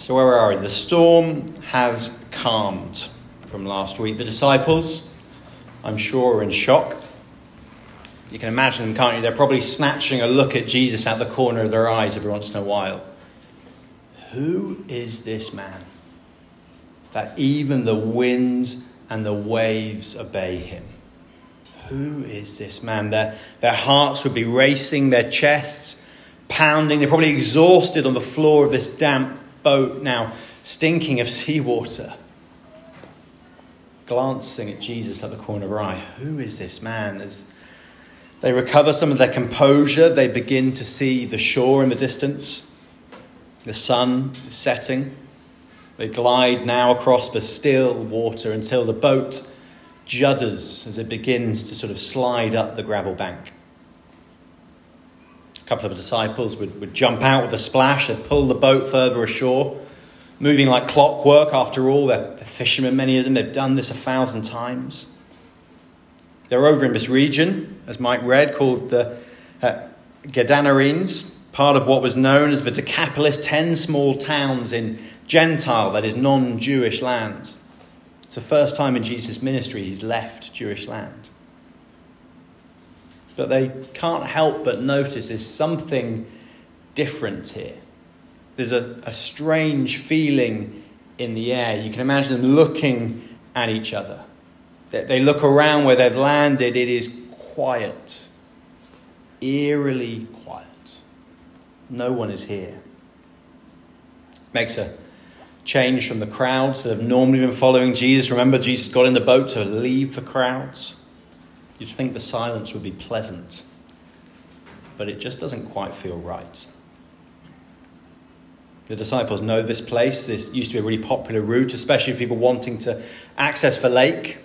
So, where are we? The storm has calmed from last week. The disciples, I'm sure, are in shock. You can imagine them, can't you? They're probably snatching a look at Jesus out the corner of their eyes every once in a while. Who is this man that even the winds and the waves obey him? Who is this man? Their, their hearts would be racing, their chests pounding. They're probably exhausted on the floor of this damp boat now, stinking of seawater. Glancing at Jesus at the corner of her eye. Who is this man? As they recover some of their composure, they begin to see the shore in the distance. The sun is setting. They glide now across the still water until the boat judders as it begins to sort of slide up the gravel bank. A couple of disciples would, would jump out with a splash and pull the boat further ashore, moving like clockwork. After all, they're, they're fishermen, many of them. They've done this a thousand times. They're over in this region, as Mike read, called the uh, part of what was known as the Decapolis, 10 small towns in Gentile, that is non Jewish land. It's the first time in Jesus' ministry he's left Jewish land. But they can't help but notice there's something different here. There's a, a strange feeling in the air. You can imagine them looking at each other. They look around where they've landed, it is quiet, eerily quiet. No one is here. Makes a change from the crowds that have normally been following Jesus. Remember, Jesus got in the boat to leave the crowds. You'd think the silence would be pleasant, but it just doesn't quite feel right. The disciples know this place. This used to be a really popular route, especially people wanting to access the lake.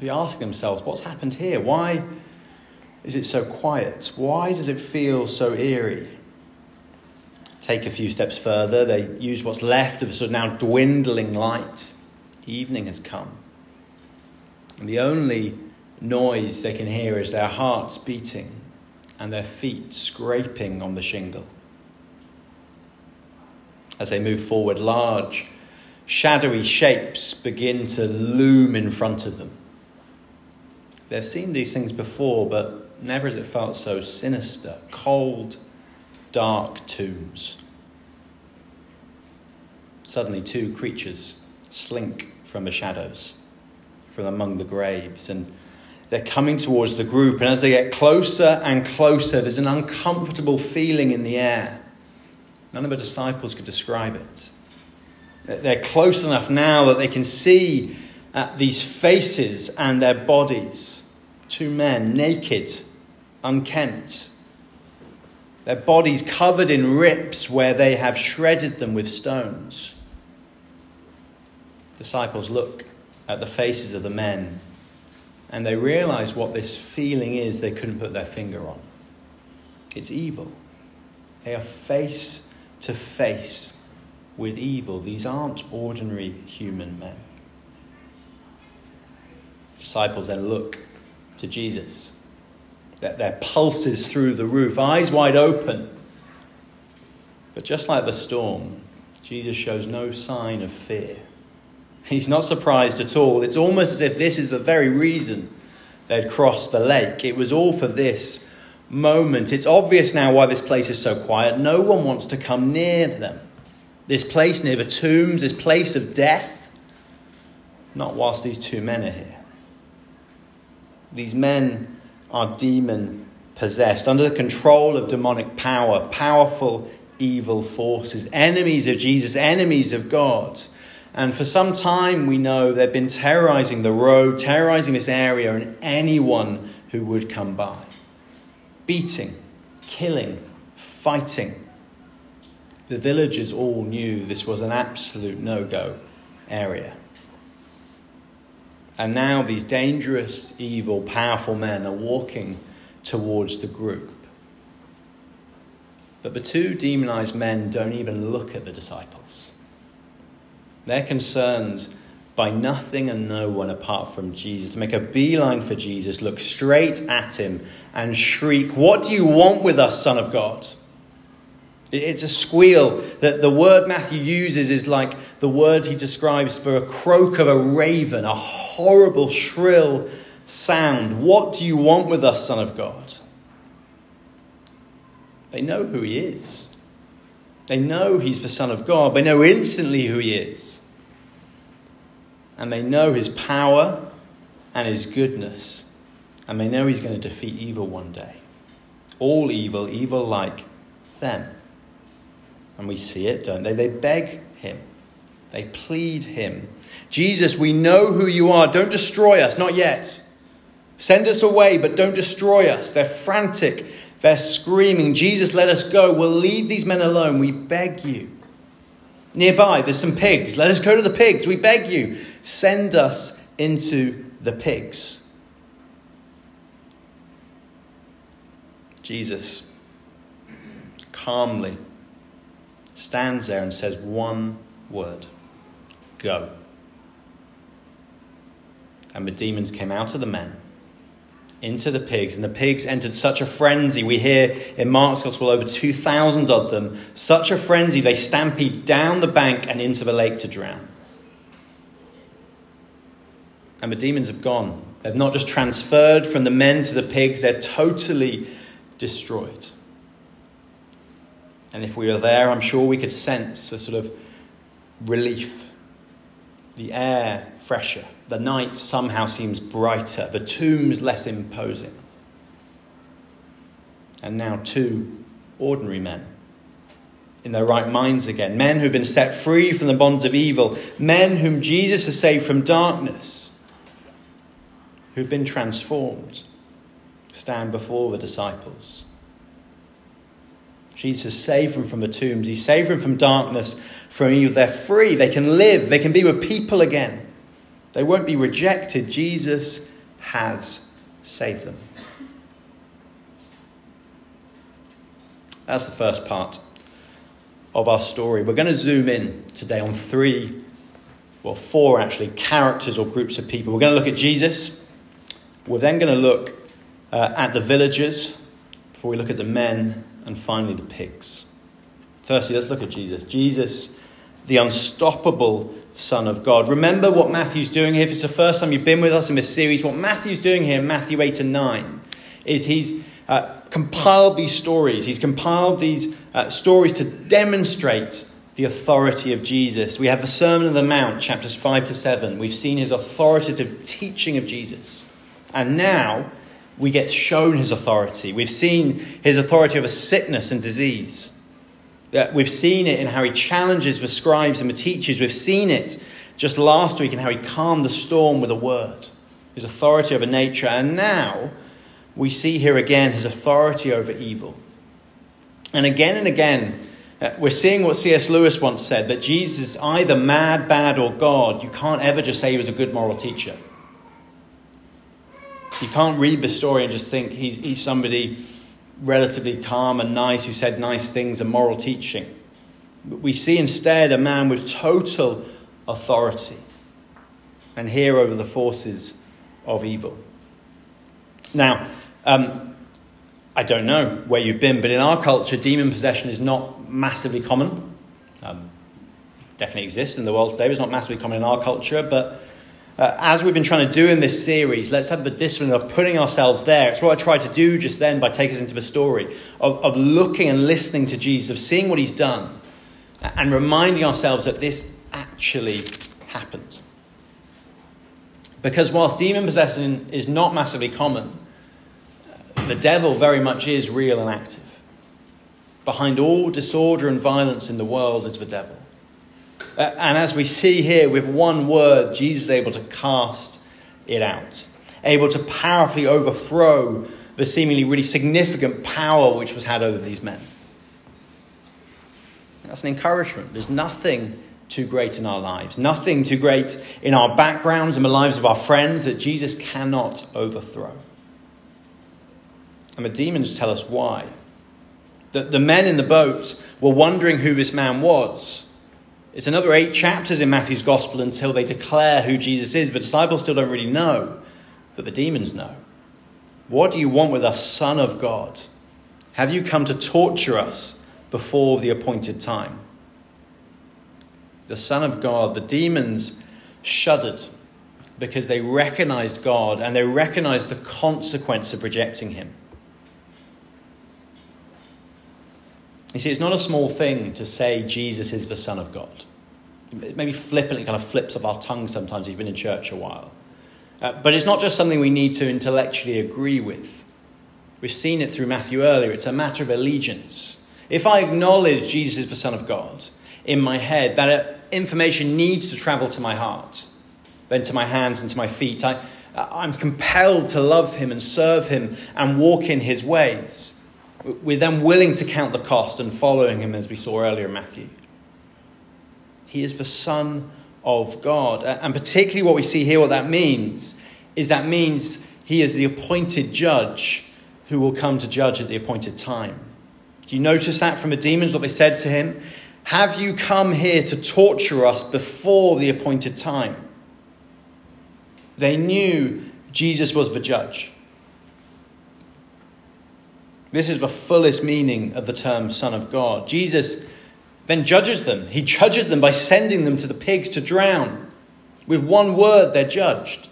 Be asking themselves, what's happened here? Why is it so quiet? Why does it feel so eerie? take a few steps further. They use what's left of a sort of now dwindling light. Evening has come. And the only noise they can hear is their hearts beating and their feet scraping on the shingle. As they move forward, large, shadowy shapes begin to loom in front of them. They've seen these things before, but never has it felt so sinister, cold, dark tombs. Suddenly, two creatures slink from the shadows, from among the graves, and they're coming towards the group. And as they get closer and closer, there's an uncomfortable feeling in the air. None of the disciples could describe it. They're close enough now that they can see uh, these faces and their bodies. Two men, naked, unkempt, their bodies covered in rips where they have shredded them with stones. Disciples look at the faces of the men and they realize what this feeling is they couldn't put their finger on. It's evil. They are face to face with evil. These aren't ordinary human men. Disciples then look to Jesus their, their pulses through the roof, eyes wide open. But just like the storm, Jesus shows no sign of fear. He's not surprised at all. It's almost as if this is the very reason they'd crossed the lake. It was all for this moment. It's obvious now why this place is so quiet. No one wants to come near them. This place near the tombs, this place of death, not whilst these two men are here. These men are demon possessed, under the control of demonic power, powerful evil forces, enemies of Jesus, enemies of God. And for some time, we know they've been terrorizing the road, terrorizing this area, and anyone who would come by. Beating, killing, fighting. The villagers all knew this was an absolute no go area. And now these dangerous, evil, powerful men are walking towards the group. But the two demonized men don't even look at the disciples. They're concerned by nothing and no one apart from Jesus. Make a beeline for Jesus, look straight at him, and shriek, What do you want with us, Son of God? It's a squeal. That the word Matthew uses is like the word he describes for a croak of a raven, a horrible, shrill sound. What do you want with us, Son of God? They know who he is. They know he's the Son of God. They know instantly who he is. And they know his power and his goodness. And they know he's going to defeat evil one day. All evil, evil like them. And we see it, don't they? They beg him, they plead him. Jesus, we know who you are. Don't destroy us, not yet. Send us away, but don't destroy us. They're frantic. They're screaming, Jesus, let us go. We'll leave these men alone. We beg you. Nearby, there's some pigs. Let us go to the pigs. We beg you. Send us into the pigs. Jesus calmly stands there and says one word Go. And the demons came out of the men into the pigs, and the pigs entered such a frenzy. We hear in Mark's Gospel over 2,000 of them, such a frenzy, they stampede down the bank and into the lake to drown. And the demons have gone. They've not just transferred from the men to the pigs, they're totally destroyed. And if we were there, I'm sure we could sense a sort of relief. The air fresher. The night somehow seems brighter. The tomb's less imposing. And now, two ordinary men in their right minds again. Men who've been set free from the bonds of evil. Men whom Jesus has saved from darkness. Who've been transformed. Stand before the disciples. Jesus saved them from the tombs. He saved them from darkness, from evil. They're free. They can live. They can be with people again. They won't be rejected. Jesus has saved them. That's the first part of our story. We're going to zoom in today on three, well, four actually, characters or groups of people. We're going to look at Jesus. We're then going to look uh, at the villagers before we look at the men and finally the pigs. Firstly, let's look at Jesus. Jesus, the unstoppable Son of God. Remember what Matthew's doing here. If it's the first time you've been with us in this series, what Matthew's doing here in Matthew 8 and 9 is he's uh, compiled these stories. He's compiled these uh, stories to demonstrate the authority of Jesus. We have the Sermon on the Mount, chapters 5 to 7. We've seen his authoritative teaching of Jesus. And now we get shown his authority. We've seen his authority over sickness and disease. We've seen it in how he challenges the scribes and the teachers. We've seen it just last week in how he calmed the storm with a word, his authority over nature. And now we see here again his authority over evil. And again and again, uh, we're seeing what C.S. Lewis once said that Jesus is either mad, bad, or God. You can't ever just say he was a good moral teacher. You can't read the story and just think he's, he's somebody relatively calm and nice who said nice things and moral teaching. We see instead a man with total authority and here over the forces of evil. Now, um, I don't know where you've been, but in our culture, demon possession is not massively common. Um, definitely exists in the world today, but it's not massively common in our culture. But uh, as we've been trying to do in this series, let's have the discipline of putting ourselves there. It's what I tried to do just then by taking us into the story of, of looking and listening to Jesus, of seeing what he's done, and reminding ourselves that this actually happened. Because whilst demon possession is not massively common, the devil very much is real and active. Behind all disorder and violence in the world is the devil. Uh, and as we see here, with one word, Jesus is able to cast it out, able to powerfully overthrow the seemingly really significant power which was had over these men. That's an encouragement. There's nothing too great in our lives, nothing too great in our backgrounds and the lives of our friends that Jesus cannot overthrow. And the demons tell us why. That the men in the boat were wondering who this man was. It's another eight chapters in Matthew's gospel until they declare who Jesus is. The disciples still don't really know, but the demons know. What do you want with us, Son of God? Have you come to torture us before the appointed time. The Son of God, the demons shuddered because they recognized God and they recognized the consequence of rejecting Him. You see, it's not a small thing to say Jesus is the Son of God. It maybe flippantly kind of flips off our tongue sometimes if you've been in church a while. Uh, but it's not just something we need to intellectually agree with. We've seen it through Matthew earlier. It's a matter of allegiance. If I acknowledge Jesus is the Son of God in my head, that information needs to travel to my heart, then to my hands and to my feet. I, I'm compelled to love him and serve him and walk in his ways. We're then willing to count the cost and following him, as we saw earlier in Matthew. He is the Son of God. And particularly what we see here, what that means, is that means he is the appointed judge who will come to judge at the appointed time. Do you notice that from the demons, what they said to him? Have you come here to torture us before the appointed time? They knew Jesus was the judge. This is the fullest meaning of the term Son of God. Jesus then judges them. He judges them by sending them to the pigs to drown. With one word, they're judged.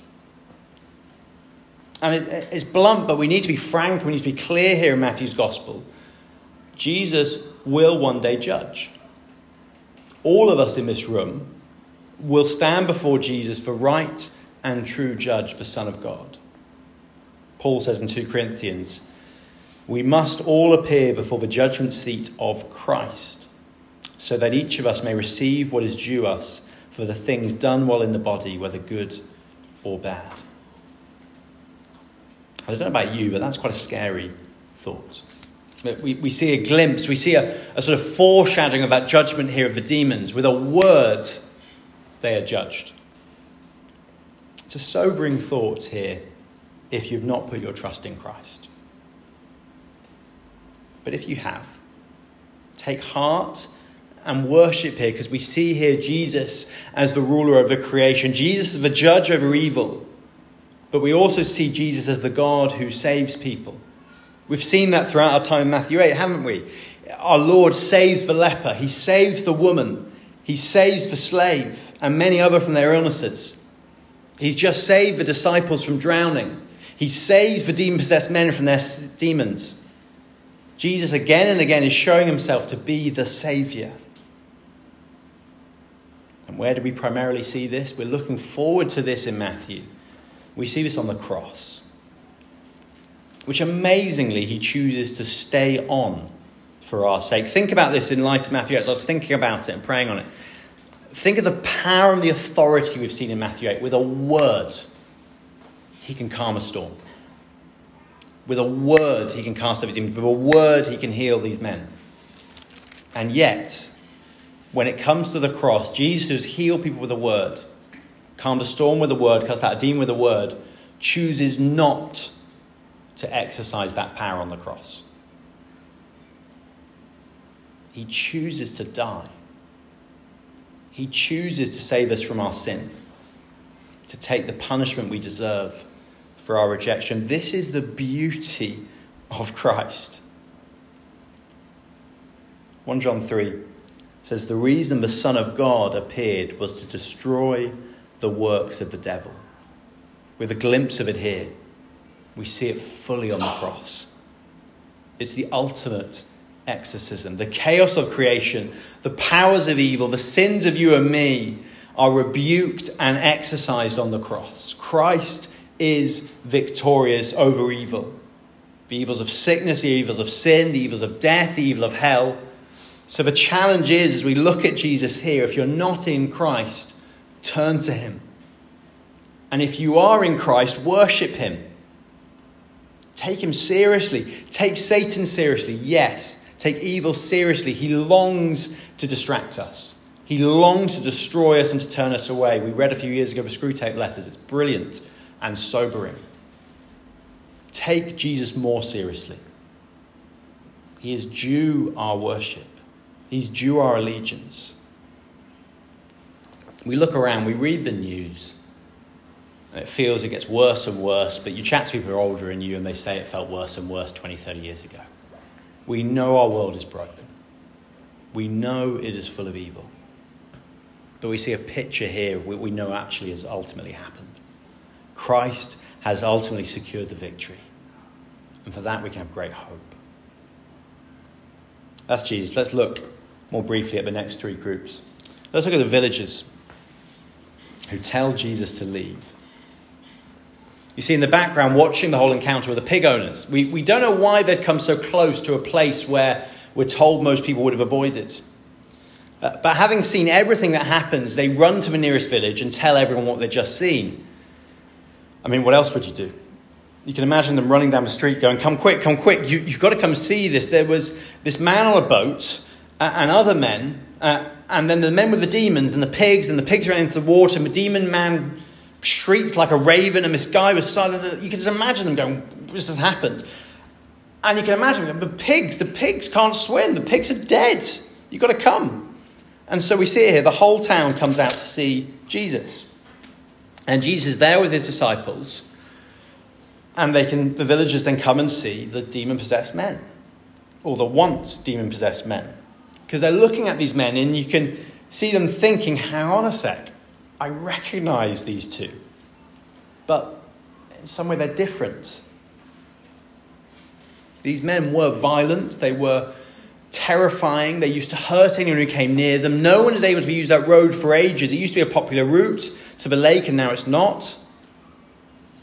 And it, it's blunt, but we need to be frank, we need to be clear here in Matthew's gospel. Jesus will one day judge. All of us in this room will stand before Jesus for right and true judge, the Son of God. Paul says in 2 Corinthians, we must all appear before the judgment seat of Christ so that each of us may receive what is due us for the things done while in the body, whether good or bad. I don't know about you, but that's quite a scary thought. We, we see a glimpse, we see a, a sort of foreshadowing of that judgment here of the demons. With a word, they are judged. It's a sobering thought here if you've not put your trust in Christ. But if you have, take heart and worship here because we see here Jesus as the ruler over creation. Jesus is the judge over evil. But we also see Jesus as the God who saves people. We've seen that throughout our time in Matthew 8, haven't we? Our Lord saves the leper, He saves the woman, He saves the slave, and many other from their illnesses. He's just saved the disciples from drowning. He saves the demon possessed men from their demons. Jesus again and again is showing himself to be the Saviour. And where do we primarily see this? We're looking forward to this in Matthew. We see this on the cross, which amazingly he chooses to stay on for our sake. Think about this in light of Matthew 8. As I was thinking about it and praying on it. Think of the power and the authority we've seen in Matthew 8. With a word, he can calm a storm. With a word, he can cast out demons. With a word, he can heal these men. And yet, when it comes to the cross, Jesus healed people with a word, calmed a storm with a word, cast out a demon with a word, chooses not to exercise that power on the cross. He chooses to die. He chooses to save us from our sin, to take the punishment we deserve for our rejection. This is the beauty of Christ. 1 John 3 says the reason the Son of God appeared was to destroy the works of the devil. With a glimpse of it here, we see it fully on the cross. It's the ultimate exorcism. The chaos of creation, the powers of evil, the sins of you and me are rebuked and exorcised on the cross. Christ is victorious over evil. The evils of sickness, the evils of sin, the evils of death, the evil of hell so the challenge is as we look at Jesus here, if you're not in Christ, turn to him. And if you are in Christ, worship him. Take him seriously. Take Satan seriously. Yes. Take evil seriously. He longs to distract us. He longs to destroy us and to turn us away. We read a few years ago the Screwtape Letters. It's brilliant and sobering. Take Jesus more seriously. He is due our worship. He's due our allegiance. We look around, we read the news, and it feels it gets worse and worse, but you chat to people who are older than you, and they say it felt worse and worse 20, 30 years ago. We know our world is broken. We know it is full of evil. But we see a picture here we know actually has ultimately happened. Christ has ultimately secured the victory. And for that, we can have great hope. That's Jesus. Let's look more briefly at the next three groups. Let's look at the villagers who tell Jesus to leave. You see in the background, watching the whole encounter with the pig owners. We, we don't know why they'd come so close to a place where we're told most people would have avoided. Uh, but having seen everything that happens, they run to the nearest village and tell everyone what they've just seen. I mean, what else would you do? You can imagine them running down the street going, Come quick, come quick, you, have got to come see this. There was this man on a boat uh, and other men, uh, and then the men with the demons and the pigs, and the pigs ran into the water, and the demon man shrieked like a raven, and this guy was silent. You can just imagine them going, This has happened. And you can imagine the pigs, the pigs can't swim, the pigs are dead. You've got to come. And so we see here the whole town comes out to see Jesus. And Jesus is there with his disciples and they can, the villagers then come and see the demon possessed men, or the once demon possessed men. Because they're looking at these men and you can see them thinking, hang on a sec, I recognize these two. But in some way they're different. These men were violent, they were terrifying, they used to hurt anyone who came near them. No one is able to use that road for ages. It used to be a popular route to the lake, and now it's not.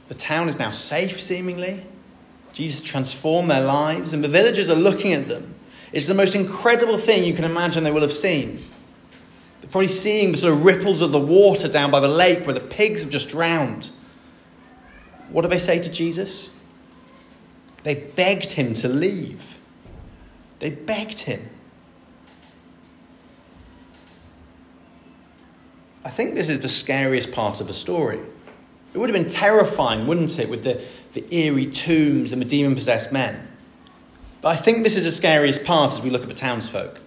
The town is now safe, seemingly. Jesus transformed their lives, and the villagers are looking at them. It's the most incredible thing you can imagine they will have seen. They're probably seeing the sort of ripples of the water down by the lake where the pigs have just drowned. What do they say to Jesus? They begged him to leave. They begged him. I think this is the scariest part of the story. It would have been terrifying, wouldn't it, with the, the eerie tombs and the demon possessed men. But I think this is the scariest part as we look at the townsfolk.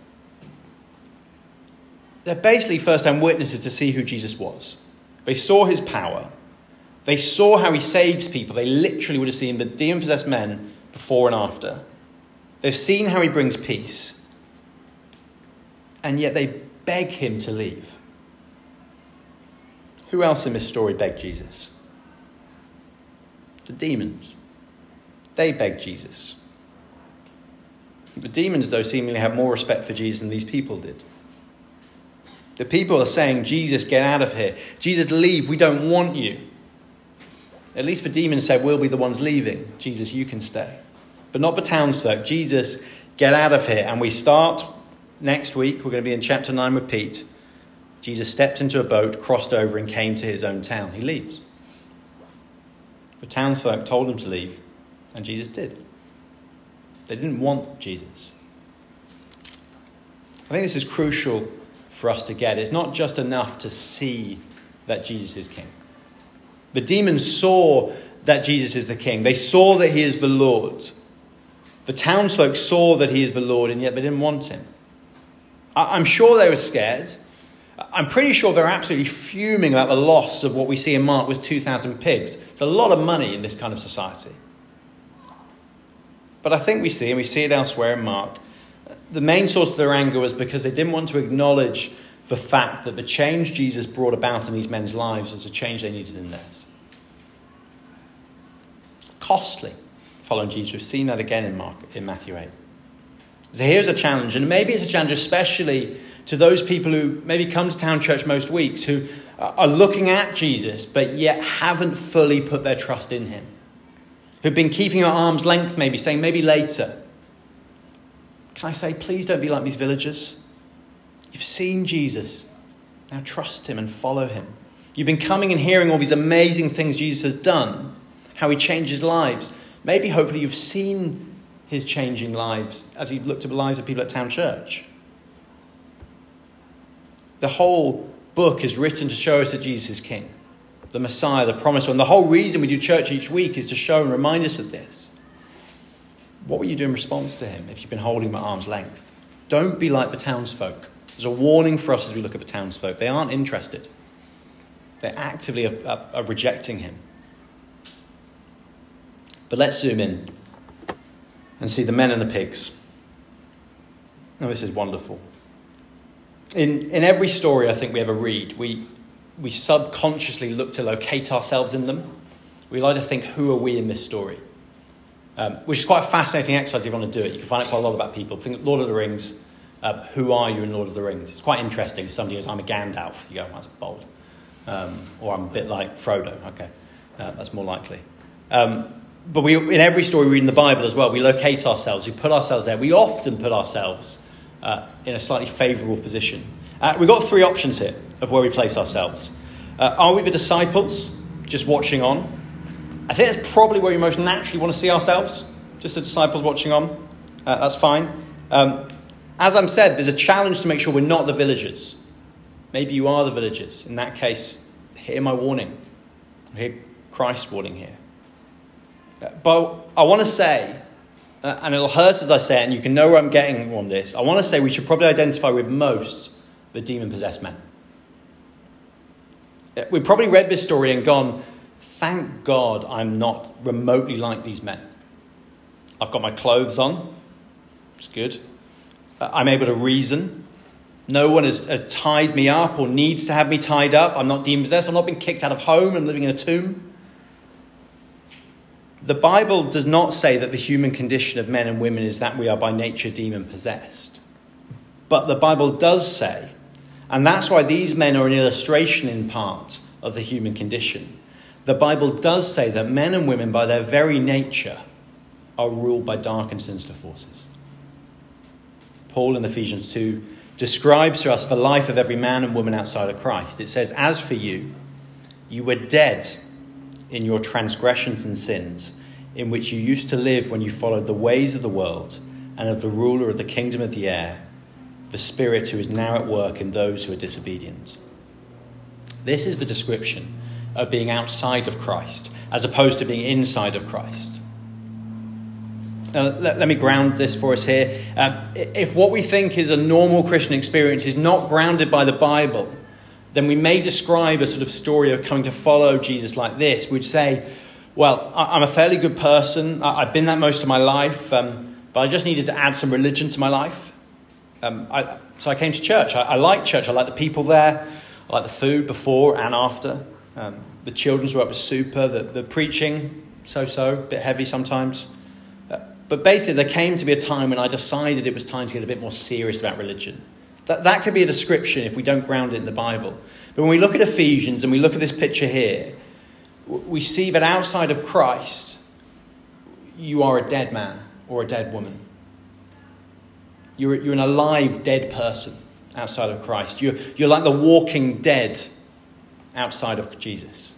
They're basically first hand witnesses to see who Jesus was. They saw his power, they saw how he saves people. They literally would have seen the demon possessed men before and after. They've seen how he brings peace. And yet they beg him to leave. Who else in this story begged Jesus? The demons. They begged Jesus. The demons, though, seemingly have more respect for Jesus than these people did. The people are saying, Jesus, get out of here. Jesus, leave. We don't want you. At least the demons said, We'll be the ones leaving. Jesus, you can stay. But not the townsfolk. Jesus, get out of here. And we start next week. We're going to be in chapter 9 with Pete. Jesus stepped into a boat, crossed over, and came to his own town. He leaves. The townsfolk told him to leave, and Jesus did. They didn't want Jesus. I think this is crucial for us to get. It's not just enough to see that Jesus is king. The demons saw that Jesus is the king, they saw that he is the Lord. The townsfolk saw that he is the Lord, and yet they didn't want him. I'm sure they were scared. I'm pretty sure they're absolutely fuming about the loss of what we see in Mark was 2,000 pigs. It's a lot of money in this kind of society. But I think we see, and we see it elsewhere in Mark, the main source of their anger was because they didn't want to acknowledge the fact that the change Jesus brought about in these men's lives was a change they needed in theirs. Costly following Jesus. We've seen that again in Mark in Matthew 8. So here's a challenge, and maybe it's a challenge especially to those people who maybe come to town church most weeks who are looking at Jesus but yet haven't fully put their trust in him. Who've been keeping at arm's length, maybe saying, maybe later. Can I say, please don't be like these villagers? You've seen Jesus. Now trust him and follow him. You've been coming and hearing all these amazing things Jesus has done, how he changes lives. Maybe, hopefully, you've seen his changing lives as you've looked at the lives of people at town church. The whole book is written to show us that Jesus is King, the Messiah, the promised one. The whole reason we do church each week is to show and remind us of this. What will you do in response to him if you've been holding him at arm's length? Don't be like the townsfolk. There's a warning for us as we look at the townsfolk. They aren't interested, they actively are, are, are rejecting him. But let's zoom in and see the men and the pigs. Now, this is wonderful. In, in every story I think we ever read, we, we subconsciously look to locate ourselves in them. We like to think, who are we in this story? Um, which is quite a fascinating exercise if you want to do it. You can find out quite a lot about people. Think Lord of the Rings. Uh, who are you in Lord of the Rings? It's quite interesting. Somebody goes, I'm a Gandalf. You go, that's bold. Um, or I'm a bit like Frodo. Okay, uh, that's more likely. Um, but we, in every story we read in the Bible as well, we locate ourselves. We put ourselves there. We often put ourselves uh, in a slightly favourable position. Uh, we've got three options here of where we place ourselves. Uh, are we the disciples, just watching on? I think that's probably where we most naturally want to see ourselves, just the disciples watching on. Uh, that's fine. Um, as I'm said, there's a challenge to make sure we're not the villagers. Maybe you are the villagers. In that case, hear my warning. Hear Christ's warning here. Uh, but I want to say, uh, and it'll hurt as I say it, and you can know where I'm getting on this. I want to say we should probably identify with most the demon possessed men. Uh, We've probably read this story and gone, thank God I'm not remotely like these men. I've got my clothes on, it's good. Uh, I'm able to reason. No one has, has, tied me up or needs to have me tied up. I'm not demon possessed. I'm not being kicked out of home and living in a tomb. The Bible does not say that the human condition of men and women is that we are by nature demon possessed. But the Bible does say, and that's why these men are an illustration in part of the human condition. The Bible does say that men and women, by their very nature, are ruled by dark and sinister forces. Paul in Ephesians 2 describes to us the life of every man and woman outside of Christ. It says, As for you, you were dead in your transgressions and sins, in which you used to live when you followed the ways of the world and of the ruler of the kingdom of the air, the Spirit who is now at work in those who are disobedient. This is the description of being outside of Christ, as opposed to being inside of Christ. Now, let, let me ground this for us here. Um, if what we think is a normal Christian experience is not grounded by the Bible, then we may describe a sort of story of coming to follow Jesus like this. We'd say, well, I'm a fairly good person. I've been that most of my life, um, but I just needed to add some religion to my life. Um, I, so I came to church. I, I, like church. I like the people there. I like the food before and after. Um, the children's work was super. The, the preaching, so so, a bit heavy sometimes. Uh, but basically, there came to be a time when I decided it was time to get a bit more serious about religion. That, that could be a description if we don't ground it in the Bible. But when we look at Ephesians and we look at this picture here, we see that outside of Christ, you are a dead man or a dead woman. You're, you're an alive, dead person outside of Christ. You're, you're like the walking dead outside of Jesus.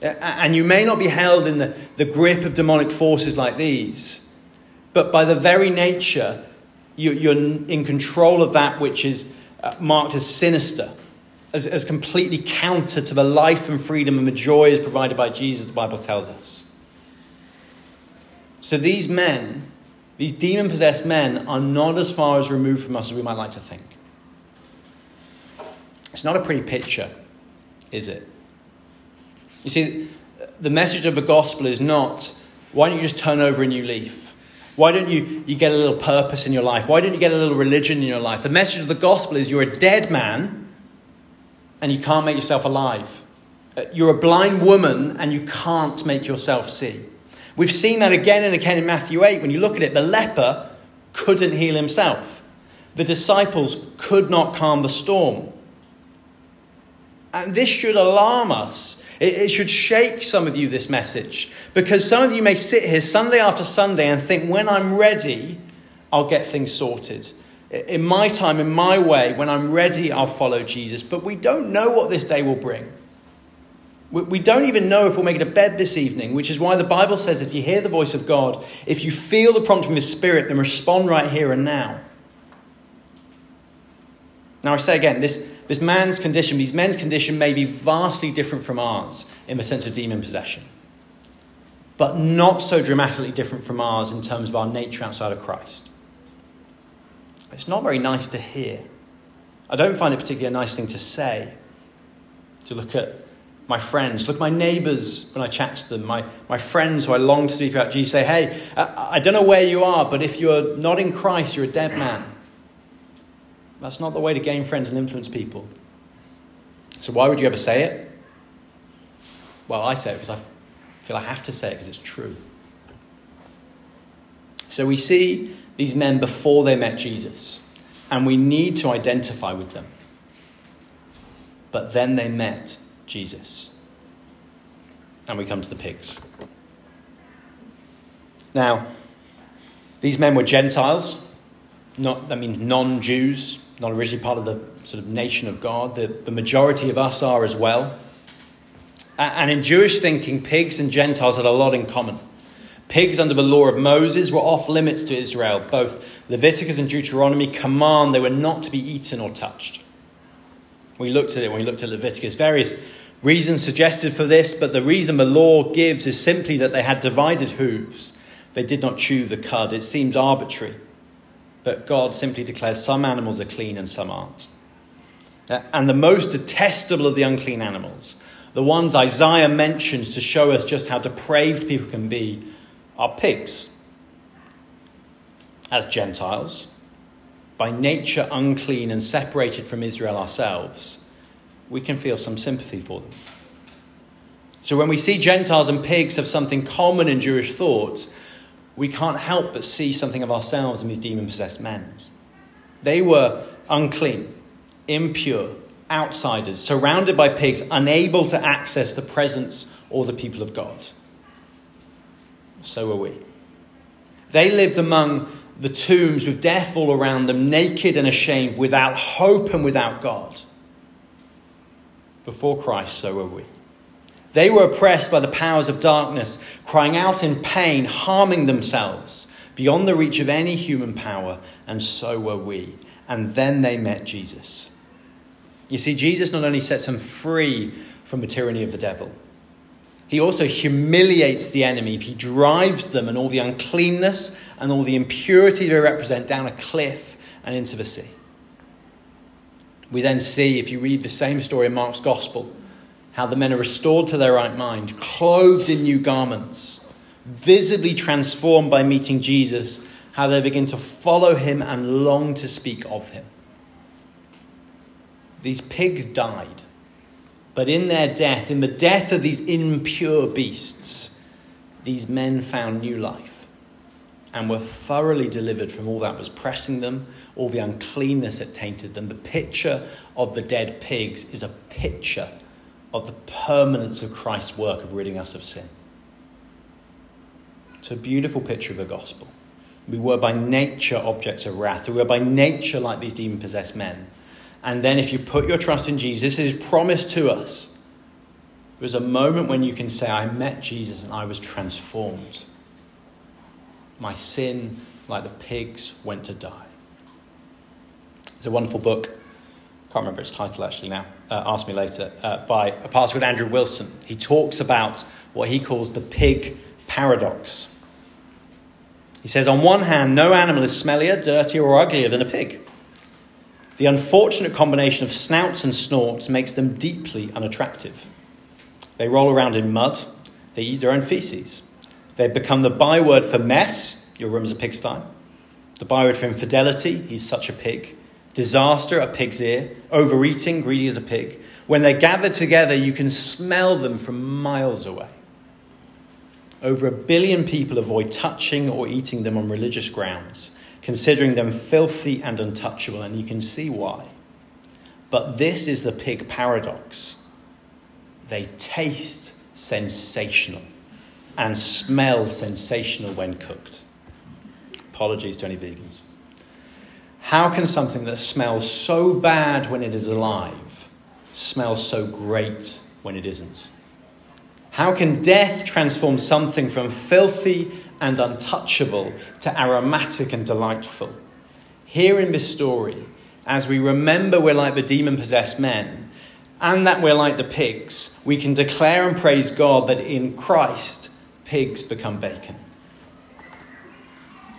And you may not be held in the, the grip of demonic forces like these, but by the very nature, you're in control of that which is uh, marked as sinister, as, as completely counter to the life and freedom and the joy provided by Jesus, the Bible tells us. So these men, these demon possessed men, are not as far as removed from us as we might like to think. It's not a pretty picture, is it? You see, the message of the gospel is not, why don't you just turn over a new leaf? Why don't you, you get a little purpose in your life? Why don't you get a little religion in your life? The message of the gospel is you're a dead man and you can't make yourself alive. Uh, you're a blind woman and you can't make yourself see. We've seen that again and again in Matthew 8. When you look at it, the leper couldn't heal himself, the disciples could not calm the storm. And this should alarm us. It, it should shake some of you, this message. Because some of you may sit here Sunday after Sunday and think, when I'm ready, I'll get things sorted. In my time, in my way, when I'm ready, I'll follow Jesus. But we don't know what this day will bring. We don't even know if we'll make it to bed this evening, which is why the Bible says if you hear the voice of God, if you feel the prompting of His Spirit, then respond right here and now. Now, I say again, this, this man's condition, these men's condition may be vastly different from ours in the sense of demon possession, but not so dramatically different from ours in terms of our nature outside of Christ. It's not very nice to hear. I don't find it particularly a nice thing to say, to look at my friends, look at my neighbors when I chat to them, my, my friends who I long to speak about Jesus, say, hey, I, I don't know where you are, but if you're not in Christ, you're a dead man. That's not the way to gain friends and influence people. So, why would you ever say it? Well, I say it because I feel I have to say it because it's true. So, we see these men before they met Jesus, and we need to identify with them. But then they met Jesus. And we come to the pigs. Now, these men were Gentiles, not, I mean, non Jews, not originally part of the sort of nation of God. The, the majority of us are as well. And in Jewish thinking, pigs and Gentiles had a lot in common. Pigs under the law of Moses were off limits to Israel. Both Leviticus and Deuteronomy command they were not to be eaten or touched. We looked at it when we looked at Leviticus. Various reasons suggested for this, but the reason the law gives is simply that they had divided hooves. They did not chew the cud. It seems arbitrary, but God simply declares some animals are clean and some aren't. Uh, and the most detestable of the unclean animals, the ones Isaiah mentions to show us just how depraved people can be, are pigs. As Gentiles, by nature unclean and separated from Israel ourselves, we can feel some sympathy for them. So when we see Gentiles and pigs have something common in Jewish thought, we can't help but see something of ourselves in these demon possessed men. They were unclean, impure, outsiders, surrounded by pigs, unable to access the presence or the people of God. So were we. They lived among the tombs with death all around them, naked and ashamed, without hope and without God. Before Christ, so were we. They were oppressed by the powers of darkness, crying out in pain, harming themselves beyond the reach of any human power, and so were we. And then they met Jesus. You see, Jesus not only sets them free from the tyranny of the devil, he also humiliates the enemy. He drives them and all the uncleanness and all the impurity they represent down a cliff and into the sea. We then see, if you read the same story in Mark's Gospel, how the men are restored to their right mind, clothed in new garments, visibly transformed by meeting Jesus, how they begin to follow him and long to speak of him. These pigs died, but in their death, in the death of these impure beasts, these men found new life and were thoroughly delivered from all that was pressing them, all the uncleanness that tainted them. The picture of the dead pigs is a picture of the permanence of Christ's work of ridding us of sin. It's a beautiful picture of the gospel. We were by nature objects of wrath. We were by nature like these demon possessed men. And then, if you put your trust in Jesus, this is promised to us. There's a moment when you can say, I met Jesus and I was transformed. My sin, like the pigs, went to die. It's a wonderful book. I can't remember its title actually now. Uh, ask me later. Uh, by a pastor called Andrew Wilson. He talks about what he calls the pig paradox. He says, on one hand, no animal is smellier, dirtier, or uglier than a pig. The unfortunate combination of snouts and snorts makes them deeply unattractive. They roll around in mud, they eat their own feces. They've become the byword for mess, your room's a pigsty. The byword for infidelity, he's such a pig. Disaster, a pig's ear. Overeating, greedy as a pig. When they're gathered together, you can smell them from miles away. Over a billion people avoid touching or eating them on religious grounds, considering them filthy and untouchable, and you can see why. But this is the pig paradox. They taste sensational and smell sensational when cooked. Apologies to any vegans. How can something that smells so bad when it is alive smell so great when it isn't? How can death transform something from filthy and untouchable to aromatic and delightful? Here in this story, as we remember we're like the demon possessed men, and that we're like the pigs, we can declare and praise God that in Christ pigs become bacon.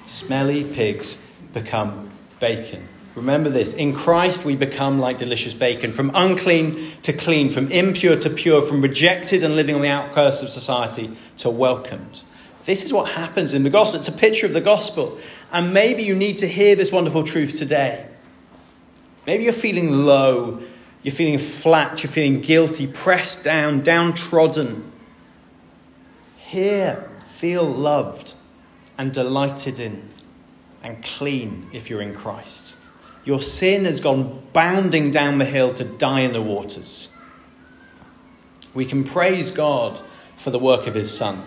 Smelly pigs become bacon. Remember this in Christ, we become like delicious bacon, from unclean to clean, from impure to pure, from rejected and living on the outskirts of society to welcomed. This is what happens in the gospel. It's a picture of the gospel. And maybe you need to hear this wonderful truth today. Maybe you're feeling low, you're feeling flat, you're feeling guilty, pressed down, downtrodden. Here, feel loved and delighted in and clean if you're in Christ. Your sin has gone bounding down the hill to die in the waters. We can praise God for the work of his Son.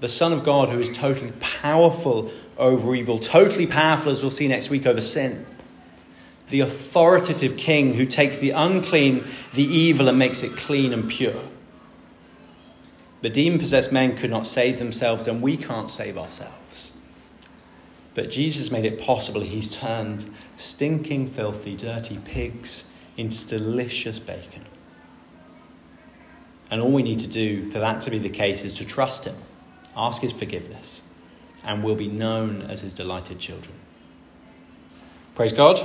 The Son of God, who is totally powerful over evil, totally powerful, as we'll see next week, over sin. The authoritative King who takes the unclean, the evil, and makes it clean and pure. The demon possessed men could not save themselves, and we can't save ourselves. But Jesus made it possible. He's turned stinking, filthy, dirty pigs into delicious bacon. And all we need to do for that to be the case is to trust Him, ask His forgiveness, and we'll be known as His delighted children. Praise God.